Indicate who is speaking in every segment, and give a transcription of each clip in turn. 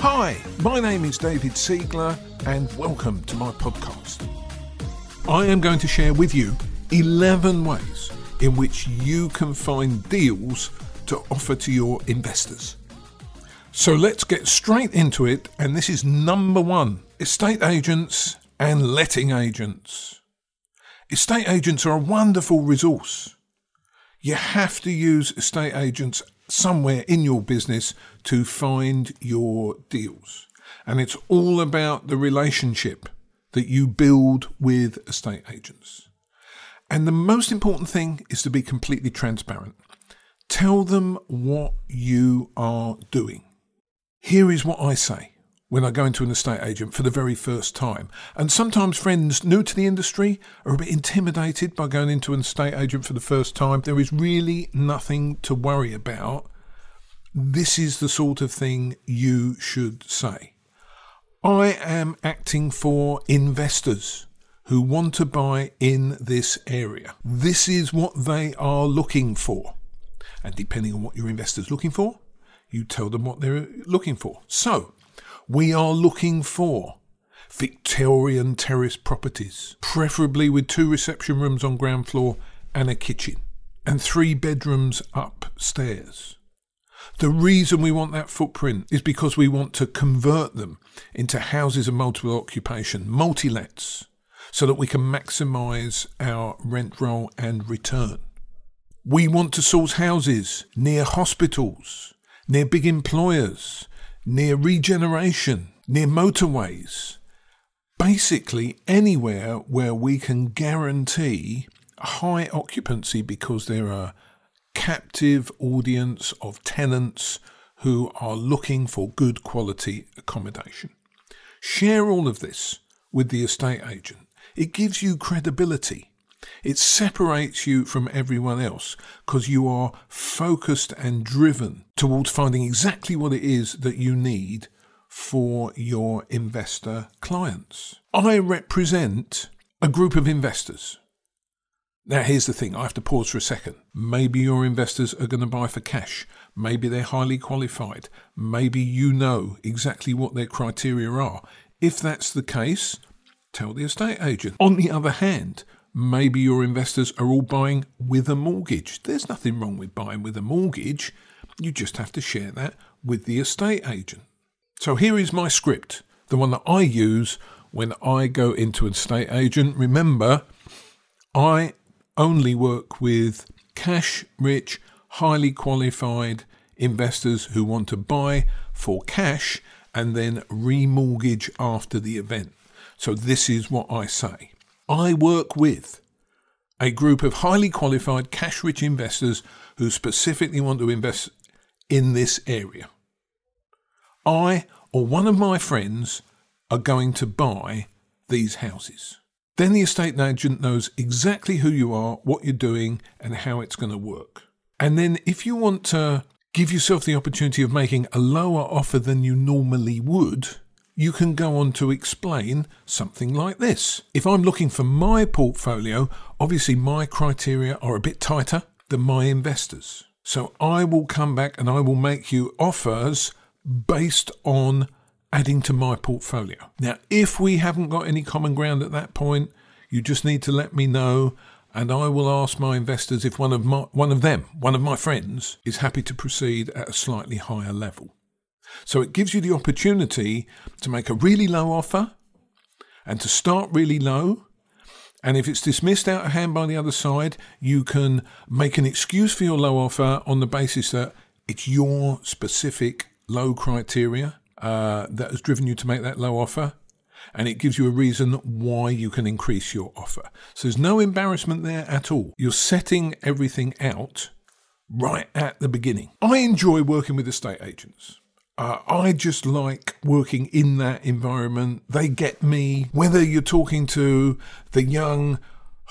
Speaker 1: Hi, my name is David Siegler, and welcome to my podcast. I am going to share with you 11 ways in which you can find deals to offer to your investors. So let's get straight into it, and this is number one estate agents and letting agents. Estate agents are a wonderful resource. You have to use estate agents somewhere in your business to find your deals. And it's all about the relationship that you build with estate agents. And the most important thing is to be completely transparent. Tell them what you are doing. Here is what I say when I go into an estate agent for the very first time. And sometimes friends new to the industry are a bit intimidated by going into an estate agent for the first time. There is really nothing to worry about. This is the sort of thing you should say. I am acting for investors who want to buy in this area. This is what they are looking for. And depending on what your investor's looking for, you tell them what they're looking for. So, we are looking for Victorian terrace properties, preferably with two reception rooms on ground floor and a kitchen, and three bedrooms upstairs. The reason we want that footprint is because we want to convert them into houses of multiple occupation, multi lets, so that we can maximise our rent roll and return. We want to source houses near hospitals, near big employers, near regeneration, near motorways, basically anywhere where we can guarantee high occupancy because there are captive audience of tenants who are looking for good quality accommodation. Share all of this with the estate agent. It gives you credibility. It separates you from everyone else because you are focused and driven towards finding exactly what it is that you need for your investor clients. I represent a group of investors. Now, here's the thing I have to pause for a second. Maybe your investors are going to buy for cash. Maybe they're highly qualified. Maybe you know exactly what their criteria are. If that's the case, tell the estate agent. On the other hand, Maybe your investors are all buying with a mortgage. There's nothing wrong with buying with a mortgage. You just have to share that with the estate agent. So here is my script, the one that I use when I go into an estate agent. Remember, I only work with cash rich, highly qualified investors who want to buy for cash and then remortgage after the event. So this is what I say. I work with a group of highly qualified cash rich investors who specifically want to invest in this area. I or one of my friends are going to buy these houses. Then the estate agent knows exactly who you are, what you're doing, and how it's going to work. And then if you want to give yourself the opportunity of making a lower offer than you normally would, you can go on to explain something like this. If I'm looking for my portfolio, obviously my criteria are a bit tighter than my investors. So I will come back and I will make you offers based on adding to my portfolio. Now, if we haven't got any common ground at that point, you just need to let me know and I will ask my investors if one of my, one of them, one of my friends is happy to proceed at a slightly higher level. So it gives you the opportunity to make a really low offer and to start really low. And if it's dismissed out of hand by the other side, you can make an excuse for your low offer on the basis that it's your specific low criteria uh, that has driven you to make that low offer. And it gives you a reason why you can increase your offer. So there's no embarrassment there at all. You're setting everything out right at the beginning. I enjoy working with estate agents. Uh, I just like working in that environment. They get me. Whether you're talking to the young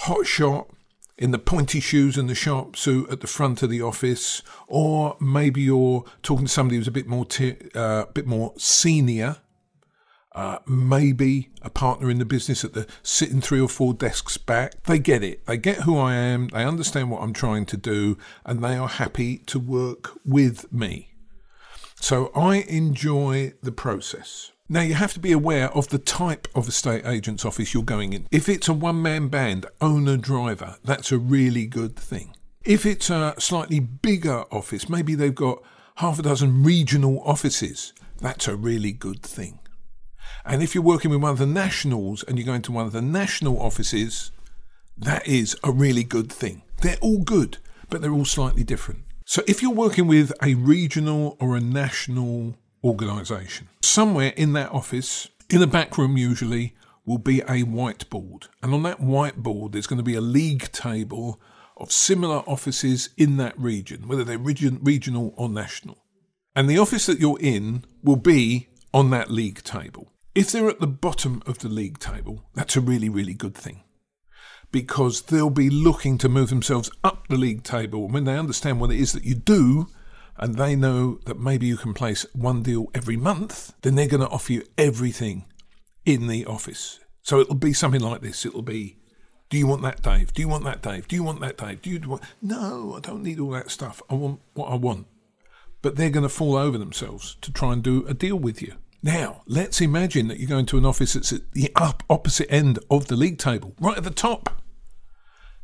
Speaker 1: hotshot in the pointy shoes and the sharp suit at the front of the office, or maybe you're talking to somebody who's a bit more uh, bit more senior. Uh, maybe a partner in the business at the sitting three or four desks back. They get it. They get who I am. They understand what I'm trying to do, and they are happy to work with me. So I enjoy the process. Now, you have to be aware of the type of estate agent's office you're going in. If it's a one man band, owner driver, that's a really good thing. If it's a slightly bigger office, maybe they've got half a dozen regional offices, that's a really good thing. And if you're working with one of the nationals and you're going to one of the national offices, that is a really good thing. They're all good, but they're all slightly different. So if you're working with a regional or a national organisation. Somewhere in that office, in the back room usually, will be a whiteboard. And on that whiteboard, there's going to be a league table of similar offices in that region, whether they're region, regional or national. And the office that you're in will be on that league table. If they're at the bottom of the league table, that's a really, really good thing because they'll be looking to move themselves up the league table. When they understand what it is that you do, and they know that maybe you can place one deal every month, then they're going to offer you everything in the office. So it'll be something like this. It'll be, do you want that, Dave? Do you want that, Dave? Do you want that, Dave? Do you want? No, I don't need all that stuff. I want what I want. But they're going to fall over themselves to try and do a deal with you. Now, let's imagine that you're going to an office that's at the opposite end of the league table, right at the top.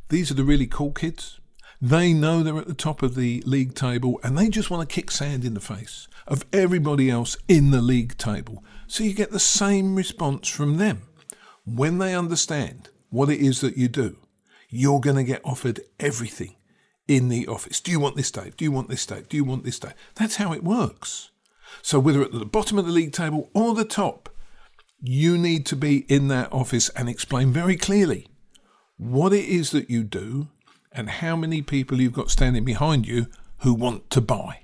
Speaker 1: These are the really cool kids. They know they're at the top of the league table and they just want to kick sand in the face of everybody else in the league table. So you get the same response from them. When they understand what it is that you do, you're going to get offered everything in the office. Do you want this, Dave? Do you want this, Dave? Do you want this, Dave? That's how it works. So whether at the bottom of the league table or the top, you need to be in that office and explain very clearly what it is that you do and how many people you've got standing behind you who want to buy.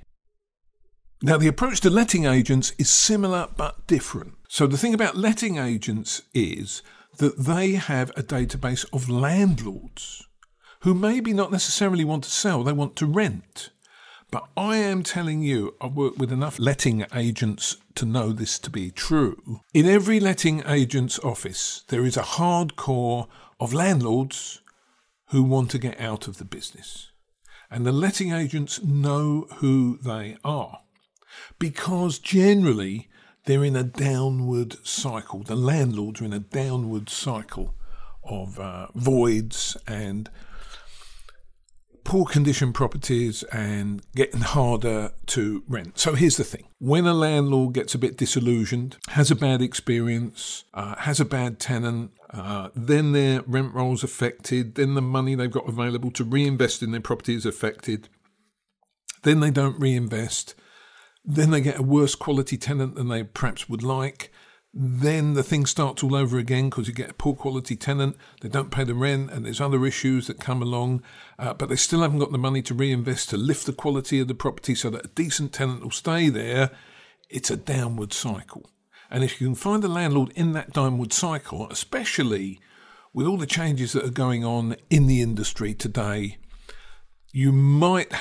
Speaker 1: Now, the approach to letting agents is similar but different. So, the thing about letting agents is that they have a database of landlords who maybe not necessarily want to sell, they want to rent. But I am telling you, I've worked with enough letting agents to know this to be true. In every letting agent's office, there is a hardcore of landlords who want to get out of the business. And the letting agents know who they are because generally they're in a downward cycle. The landlords are in a downward cycle of uh, voids and poor condition properties and getting harder to rent. So here's the thing when a landlord gets a bit disillusioned, has a bad experience, uh, has a bad tenant, uh, then their rent rolls affected, then the money they've got available to reinvest in their property is affected, then they don't reinvest, then they get a worse quality tenant than they perhaps would like, then the thing starts all over again because you get a poor quality tenant, they don't pay the rent, and there's other issues that come along, uh, but they still haven't got the money to reinvest to lift the quality of the property so that a decent tenant will stay there. It's a downward cycle. And if you can find a landlord in that downward cycle, especially with all the changes that are going on in the industry today, you might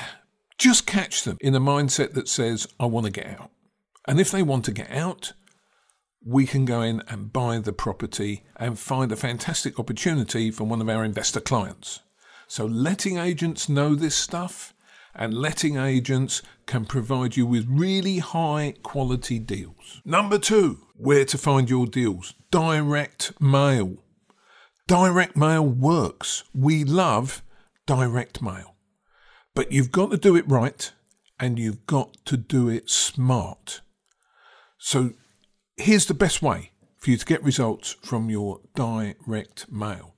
Speaker 1: just catch them in a mindset that says, I want to get out. And if they want to get out, we can go in and buy the property and find a fantastic opportunity for one of our investor clients. So, letting agents know this stuff, and letting agents can provide you with really high quality deals. Number two, where to find your deals direct mail. Direct mail works. We love direct mail. But you've got to do it right and you've got to do it smart. So here's the best way for you to get results from your direct mail.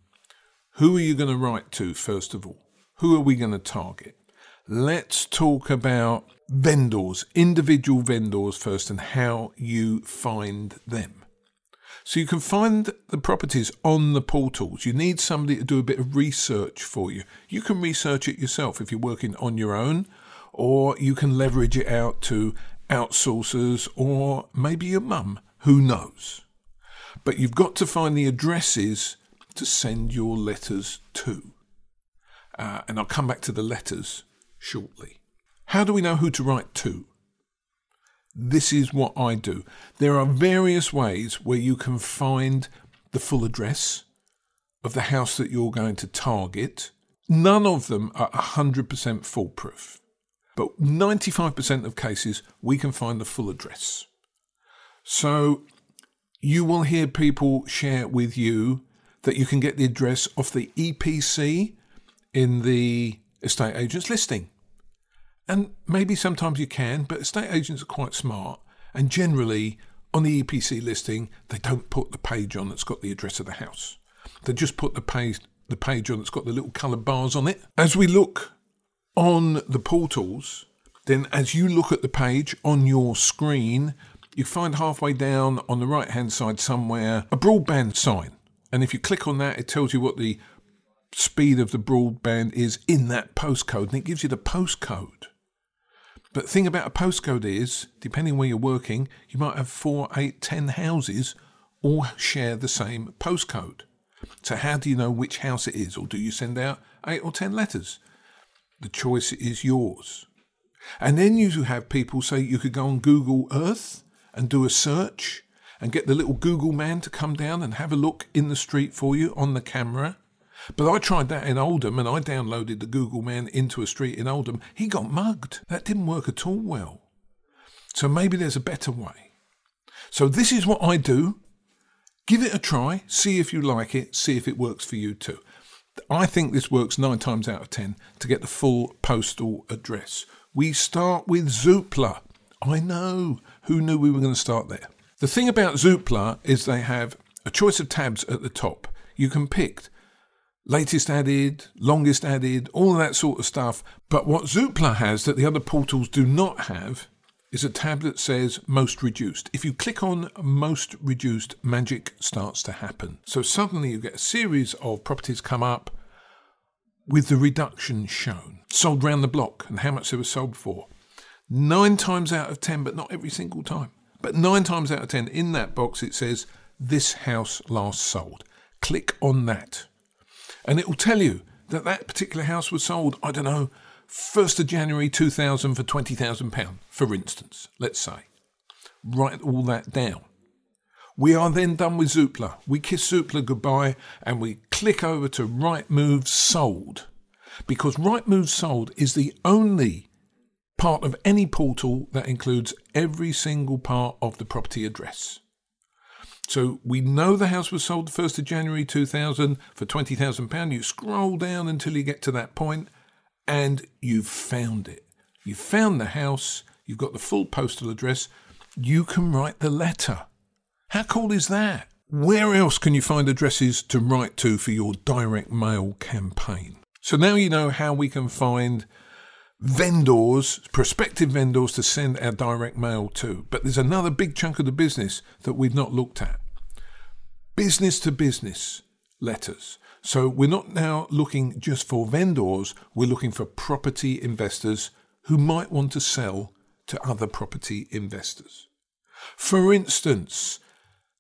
Speaker 1: Who are you going to write to, first of all? Who are we going to target? Let's talk about vendors, individual vendors first, and how you find them. So you can find the properties on the portals. You need somebody to do a bit of research for you. You can research it yourself if you're working on your own, or you can leverage it out to outsourcers or maybe your mum who knows? But you've got to find the addresses to send your letters to. Uh, and I'll come back to the letters shortly. How do we know who to write to? This is what I do. There are various ways where you can find the full address of the house that you're going to target. None of them are 100% foolproof. But 95% of cases, we can find the full address. So you will hear people share with you that you can get the address off the EPC in the estate agent's listing. And maybe sometimes you can, but estate agents are quite smart. And generally, on the EPC listing, they don't put the page on that's got the address of the house. They just put the page the page on that's got the little coloured bars on it. As we look on the portals, then as you look at the page on your screen, you find halfway down on the right hand side somewhere a broadband sign. And if you click on that, it tells you what the speed of the broadband is in that postcode, and it gives you the postcode. But the thing about a postcode is, depending where you're working, you might have four, eight, ten houses all share the same postcode. So how do you know which house it is, or do you send out eight or ten letters? The choice is yours. And then you have people say you could go on Google Earth and do a search and get the little Google man to come down and have a look in the street for you on the camera. But I tried that in Oldham and I downloaded the Google man into a street in Oldham. He got mugged. That didn't work at all well. So maybe there's a better way. So this is what I do. Give it a try, see if you like it, see if it works for you too. I think this works nine times out of ten to get the full postal address. We start with Zoopla. I know. Who knew we were going to start there? The thing about Zoopla is they have a choice of tabs at the top. You can pick latest added, longest added, all that sort of stuff. But what Zoopla has that the other portals do not have is a tab that says most reduced. If you click on most reduced, magic starts to happen. So suddenly you get a series of properties come up with the reduction shown, sold round the block and how much they were sold for. Nine times out of ten, but not every single time. But nine times out of ten, in that box it says, This house last sold. Click on that. And it will tell you that that particular house was sold, I don't know, 1st of January 2000 for £20,000, for instance, let's say. Write all that down. We are then done with Zoopla. We kiss Zoopla goodbye and we click over to Right Rightmove Sold because Right Rightmove Sold is the only part of any portal that includes every single part of the property address. So we know the house was sold the 1st of January 2000 for £20,000. You scroll down until you get to that point and you've found it. You've found the house, you've got the full postal address, you can write the letter. How cool is that? Where else can you find addresses to write to for your direct mail campaign? So now you know how we can find vendors, prospective vendors to send our direct mail to. But there's another big chunk of the business that we've not looked at business to business letters. So we're not now looking just for vendors, we're looking for property investors who might want to sell to other property investors. For instance,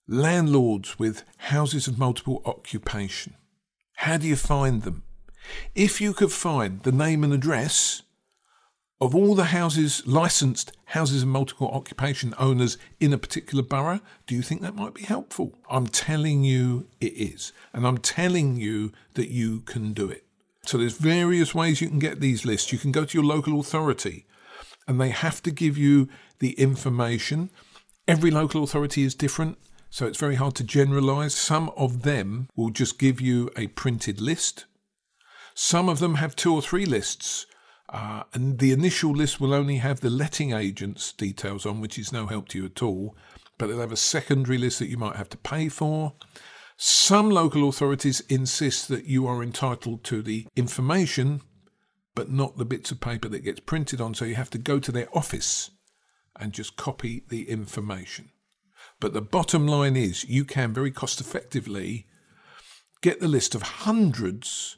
Speaker 1: landlords with houses of multiple occupation. How do you find them? If you could find the name and address of all the houses, licensed houses of multiple occupation owners in a particular borough, do you think that might be helpful? I'm telling you it is. And I'm telling you that you can do it. So there's various ways you can get these lists. You can go to your local authority and they have to give you the information. Every local authority is different, so it's very hard to generalize. Some of them will just give you a printed list. Some of them have two or three lists uh, and the initial list will only have the letting agent's details on, which is no help to you at all, but they'll have a secondary list that you might have to pay for. Some local authorities insist that you are entitled to the information, but not the bits of paper that gets printed on, so you have to go to their office and just copy the information. But the bottom line is you can very cost effectively get the list of hundreds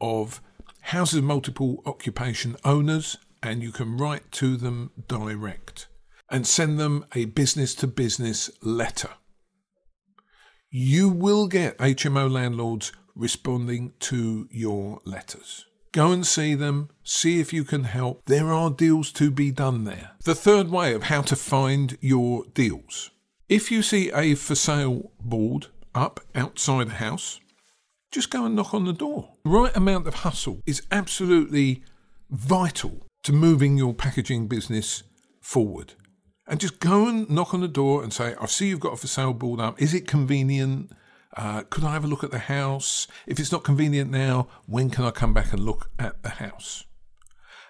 Speaker 1: of houses multiple occupation owners, and you can write to them direct and send them a business to business letter. You will get HMO landlords responding to your letters. Go and see them, see if you can help. There are deals to be done there. The third way of how to find your deals. If you see a for sale board up outside a house, just go and knock on the door. The right amount of hustle is absolutely vital to moving your packaging business forward. And just go and knock on the door and say, I see you've got a for sale board up. Is it convenient? Uh, could I have a look at the house? If it's not convenient now, when can I come back and look at the house?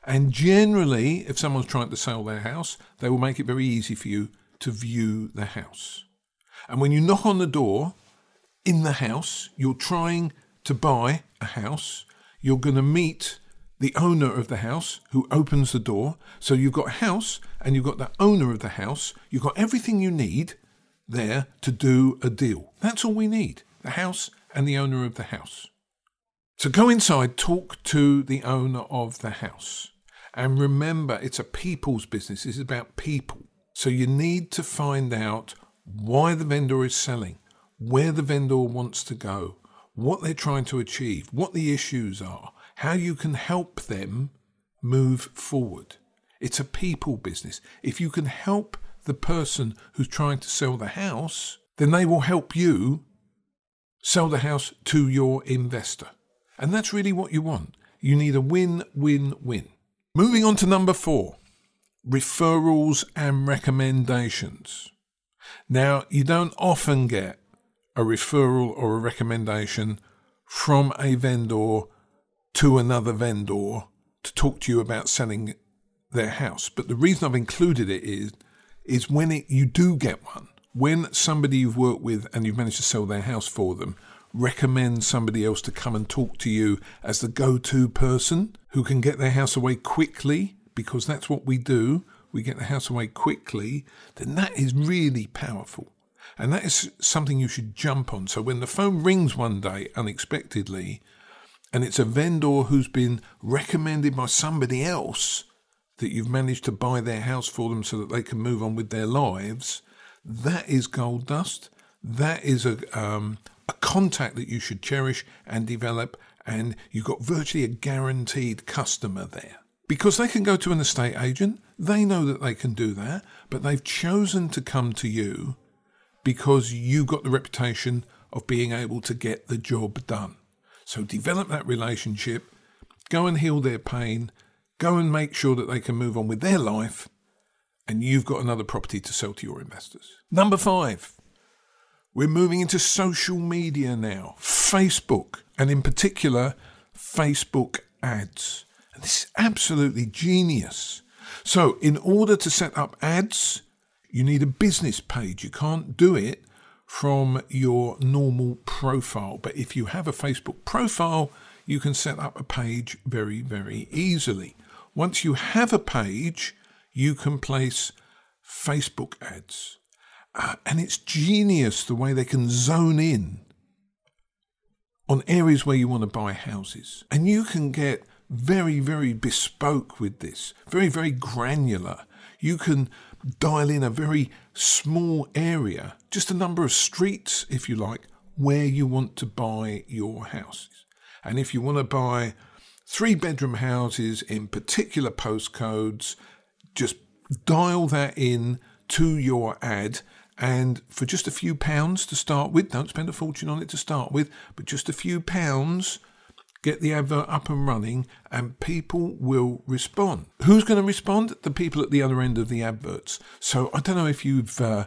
Speaker 1: And generally, if someone's trying to sell their house, they will make it very easy for you to view the house. And when you knock on the door in the house, you're trying to buy a house, you're going to meet the owner of the house who opens the door. So you've got a house and you've got the owner of the house. You've got everything you need there to do a deal. That's all we need the house and the owner of the house. So go inside, talk to the owner of the house. And remember, it's a people's business. It's about people. So you need to find out why the vendor is selling, where the vendor wants to go, what they're trying to achieve, what the issues are, how you can help them move forward. It's a people business. If you can help the person who's trying to sell the house, then they will help you sell the house to your investor. And that's really what you want. You need a win win win. Moving on to number four referrals and recommendations. Now, you don't often get a referral or a recommendation from a vendor to another vendor to talk to you about selling their house. But the reason I've included it is is when it, you do get one, when somebody you've worked with and you've managed to sell their house for them recommend somebody else to come and talk to you as the go-to person who can get their house away quickly because that's what we do. We get the house away quickly, then that is really powerful. And that is something you should jump on. So when the phone rings one day unexpectedly, and it's a vendor who's been recommended by somebody else that you've managed to buy their house for them so that they can move on with their lives, that is gold dust. That is a, um, a contact that you should cherish and develop, and you've got virtually a guaranteed customer there. Because they can go to an estate agent, they know that they can do that, but they've chosen to come to you because you got the reputation of being able to get the job done. So develop that relationship, go and heal their pain, go and make sure that they can move on with their life, and you've got another property to sell to your investors. Number five, we're moving into social media now, Facebook, and in particular, Facebook ads. And this is absolutely genius. So, in order to set up ads, you need a business page. You can't do it from your normal profile. But if you have a Facebook profile, you can set up a page very, very easily. Once you have a page, you can place Facebook ads. Uh, and it's genius the way they can zone in on areas where you want to buy houses. And you can get very, very bespoke with this, very, very granular. You can dial in a very small area, just a number of streets, if you like, where you want to buy your houses. And if you want to buy three bedroom houses in particular postcodes, just dial that in to your ad. And for just a few pounds to start with, don't spend a fortune on it to start with, but just a few pounds, get the advert up and running, and people will respond. Who's going to respond? The people at the other end of the adverts. So I don't know if you've uh,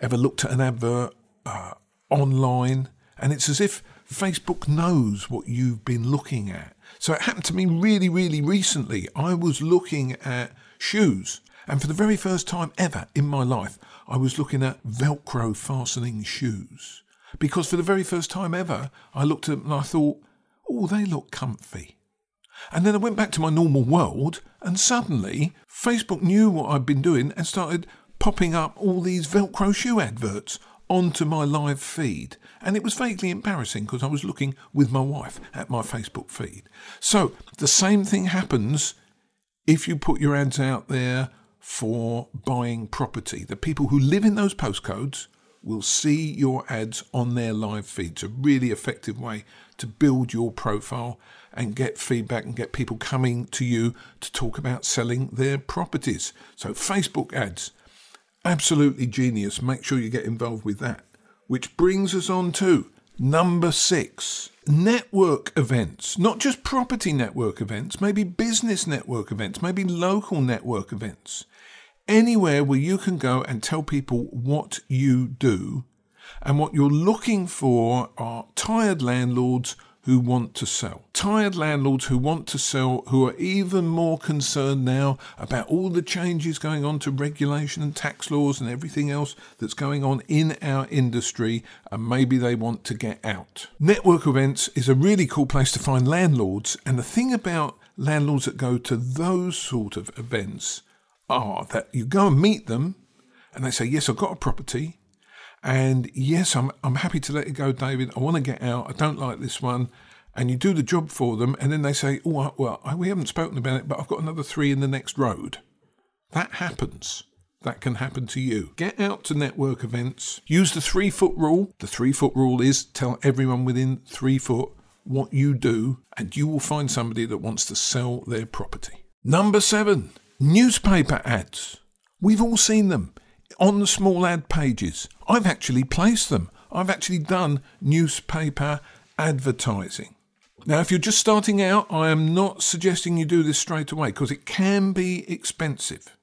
Speaker 1: ever looked at an advert uh, online, and it's as if Facebook knows what you've been looking at. So it happened to me really, really recently. I was looking at shoes, and for the very first time ever in my life, I was looking at Velcro fastening shoes. Because for the very first time ever, I looked at them and I thought, oh, they look comfy. And then I went back to my normal world, and suddenly Facebook knew what I'd been doing and started popping up all these Velcro shoe adverts onto my live feed. And it was vaguely embarrassing because I was looking with my wife at my Facebook feed. So the same thing happens if you put your ads out there for buying property. The people who live in those postcodes will see your ads on their live feed. It's a really effective way to build your profile and get feedback and get people coming to you to talk about selling their properties. So, Facebook ads, absolutely genius. Make sure you get involved with that. Which brings us on to Number six, network events, not just property network events, maybe business network events, maybe local network events. Anywhere where you can go and tell people what you do. And what you're looking for are tired landlords who want to sell. Tired landlords who want to sell, who are even more concerned now about all the changes going on to regulation and tax laws and everything else that's going on in our industry, and maybe they want to get out. Network events is a really cool place to find landlords, and the thing about landlords that go to those sort of events are that you go and meet them and they say, Yes, I've got a property. And yes, I'm, I'm happy to let it go, David. I want to get out. I don't like this one. And you do the job for them. And then they say, oh, well, we haven't spoken about it, but I've got another three in the next road. That happens. That can happen to you. Get out to network events. Use the three foot rule. The three foot rule is tell everyone within three foot what you do, and you will find somebody that wants to sell their property. Number seven, newspaper ads. We've all seen them on the small ad pages. I've actually placed them. I've actually done newspaper advertising. Now, if you're just starting out, I am not suggesting you do this straight away because it can be expensive.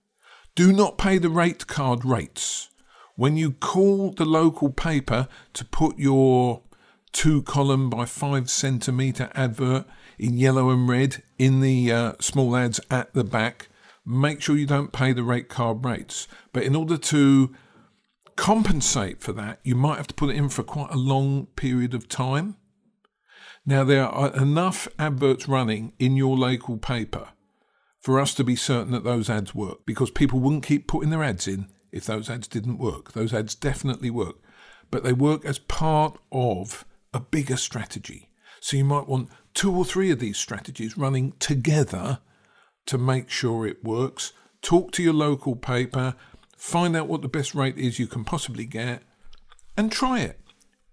Speaker 1: Do not pay the rate card rates. When you call the local paper to put your two column by five centimetre advert in yellow and red in the uh, small ads at the back, make sure you don't pay the rate card rates. But in order to compensate for that, you might have to put it in for quite a long period of time. Now, there are enough adverts running in your local paper for us to be certain that those ads work because people wouldn't keep putting their ads in if those ads didn't work. Those ads definitely work, but they work as part of a bigger strategy. So you might want two or three of these strategies running together to make sure it works. Talk to your local paper, find out what the best rate is you can possibly get, and try it.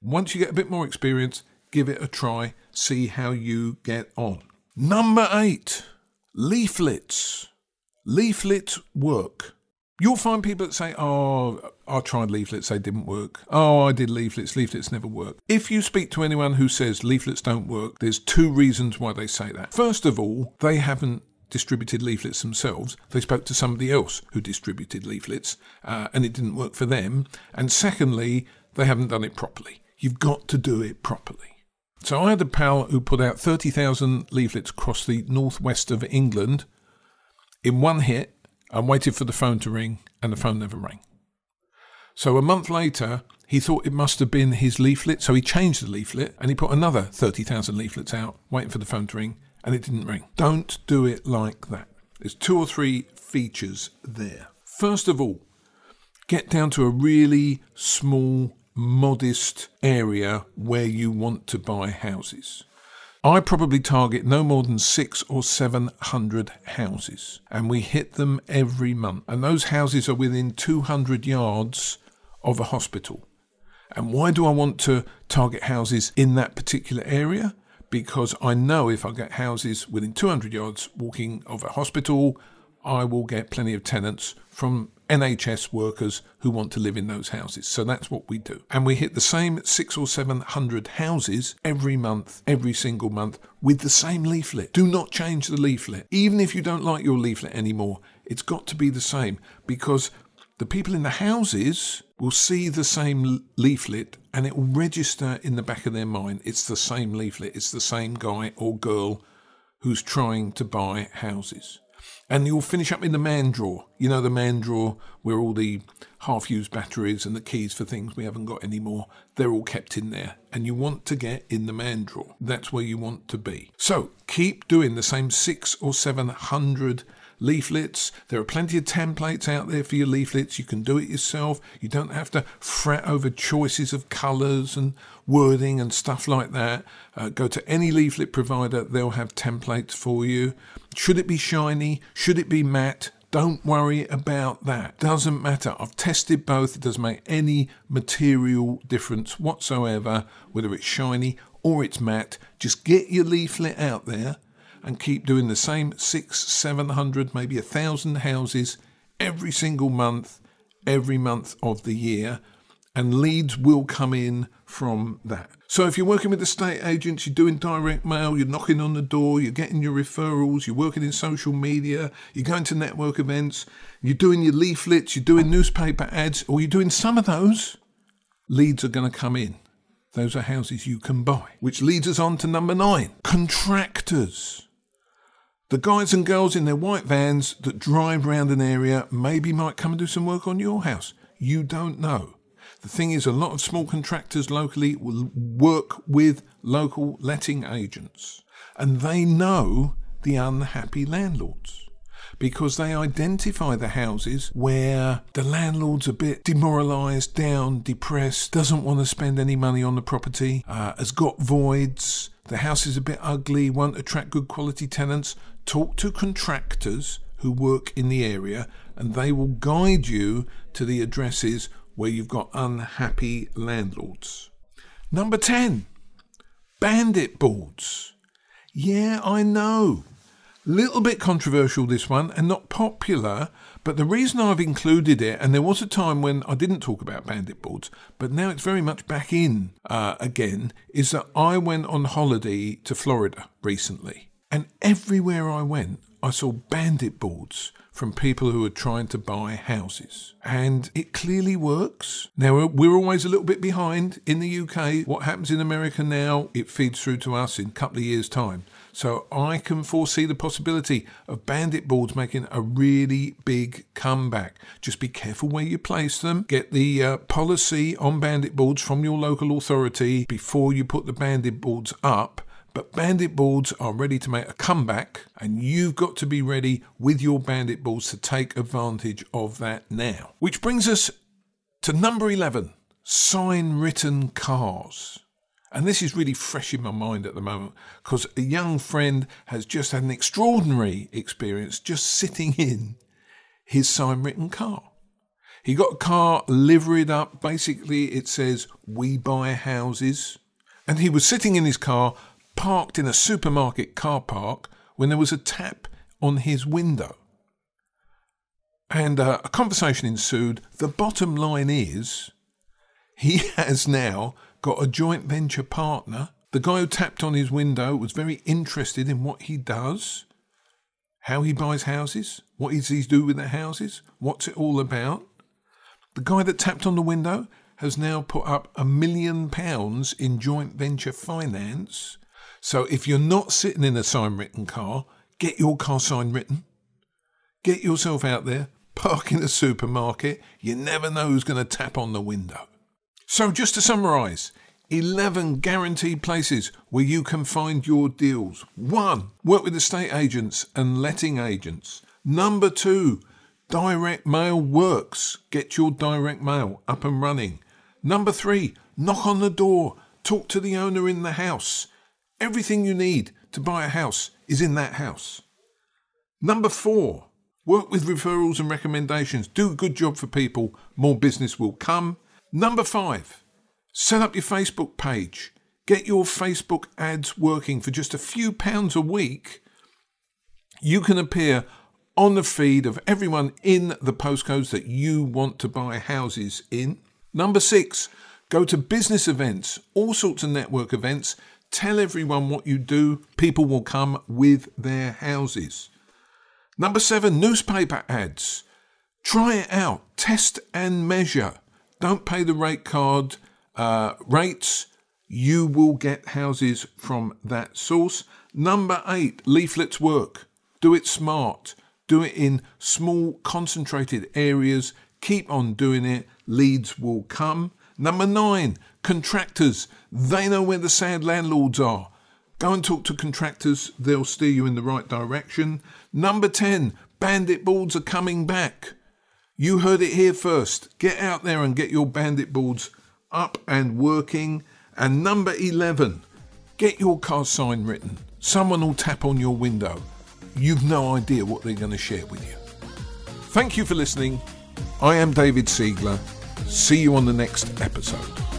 Speaker 1: Once you get a bit more experience, give it a try, see how you get on. Number eight, leaflets. Leaflets work. You'll find people that say, Oh, I tried leaflets, they didn't work. Oh, I did leaflets, leaflets never work. If you speak to anyone who says leaflets don't work, there's two reasons why they say that. First of all, they haven't distributed leaflets themselves. They spoke to somebody else who distributed leaflets uh, and it didn't work for them. And secondly, they haven't done it properly. You've got to do it properly. So I had a pal who put out 30,000 leaflets across the northwest of England in one hit and waited for the phone to ring, and the phone never rang. So a month later, he thought it must have been his leaflet, so he changed the leaflet and he put another 30,000 leaflets out, waiting for the phone to ring, and it didn't ring. Don't do it like that. There's two or three features there. First of all, get down to a really small, modest area where you want to buy houses. I probably target no more than six or seven hundred houses, and we hit them every month. And those houses are within 200 yards of a hospital. And why do I want to target houses in that particular area? Because I know if I get houses within 200 yards walking of a hospital, I will get plenty of tenants from NHS workers who want to live in those houses. So that's what we do. And we hit the same six or seven hundred houses every month, every single month, with the same leaflet. Do not change the leaflet. Even if you don't like your leaflet anymore, it's got to be the same because the people in the houses will see the same leaflet and it will register in the back of their mind it's the same leaflet, it's the same guy or girl who's trying to buy houses. And you'll finish up in the man drawer. You know, the man drawer where all the half used batteries and the keys for things we haven't got anymore, they're all kept in there. And you want to get in the man drawer. That's where you want to be. So keep doing the same six or seven hundred leaflets. There are plenty of templates out there for your leaflets. You can do it yourself. You don't have to fret over choices of colours and wording and stuff like that. Uh, go to any leaflet provider, they'll have templates for you. Should it be shiny? Should it be matte? Don't worry about that. Doesn't matter. I've tested both. It doesn't make any material difference whatsoever, whether it's shiny or it's matte. Just get your leaflet out there and keep doing the same six, seven hundred, maybe a thousand houses every single month, every month of the year. and leads will come in from that. So if you're working with estate agents, you're doing direct mail, you're knocking on the door, you're getting your referrals, you're working in social media, you're going to network events, you're doing your leaflets, you're doing newspaper ads, or you're doing some of those, leads are going to come in. Those are houses you can buy. Which leads us on to number nine contractors. The guys and girls in their white vans that drive around an area maybe might come and do some work on your house. You don't know. The thing is, a lot of small contractors locally will work with local letting agents, and they know the unhappy landlords because they identify the houses where the landlord's a bit demoralised, down, depressed, doesn't want to spend any money on the property, uh, has got voids, the house is a bit ugly, won't attract good quality tenants. Talk to contractors who work in the area and they will guide you to the addresses where you've got unhappy landlords. Number 10, bandit boards. Yeah, I know. Little bit controversial, this one, and not popular, but the reason I've included it, and there was a time when I didn't talk about bandit boards, but now it's very much back in uh, again, is that I went on holiday to Florida recently, and everywhere I went, I saw bandit boards from people who are trying to buy houses. And it clearly works. Now, we're always a little bit behind in the UK. What happens in America now, it feeds through to us in a couple of years' time. So I can foresee the possibility of bandit boards making a really big comeback. Just be careful where you place them. Get the uh, policy on bandit boards from your local authority before you put the bandit boards up but bandit boards are ready to make a comeback, and you've got to be ready with your bandit boards to take advantage of that now. Which brings us to number 11 sign written cars. And this is really fresh in my mind at the moment because a young friend has just had an extraordinary experience just sitting in his sign written car. He got a car liveried up. Basically, it says, We buy houses. And he was sitting in his car parked in a supermarket car park when there was a tap on his window. And uh, a conversation ensued. The bottom line is he has now got a joint venture partner. The guy who tapped on his window was very interested in what he does, how he buys houses, what does he do with the houses, what's it all about. The guy that tapped on the window has now put up a million pounds in joint venture finance so if you're not sitting in a sign written car, get your car sign written. Get yourself out there, park in a supermarket. You never know who's going to tap on the window. So just to summarise, 11 guaranteed places where you can find your deals. One, work with estate agents and letting agents. Number two, direct mail works. Get your direct mail up and running. Number three, knock on the door. Talk to the owner in the house. Everything you need to buy a house is in that house. Number four, work with referrals and recommendations. Do a good job for people, more business will come. Number five, set up your Facebook page. Get your Facebook ads working for just a few pounds a week. You can appear on the feed of everyone in the postcodes that you want to buy houses in. Number six, go to business events, all sorts of network events Tell everyone what you do. People will come with their houses. Number seven, newspaper ads. Try it out. Test and measure. Don't pay the rate card uh, rates. You will get houses from that source. Number eight, leaflets work. Do it smart. Do it in small, concentrated areas. Keep on doing it. Leads will come. Number nine, contractors. They know where the sad landlords are. Go and talk to contractors, they'll steer you in the right direction. Number 10, bandit boards are coming back. You heard it here first. Get out there and get your bandit boards up and working. And number 11, get your car sign written. Someone will tap on your window. You've no idea what they're going to share with you. Thank you for listening. I am David Siegler. See you on the next episode.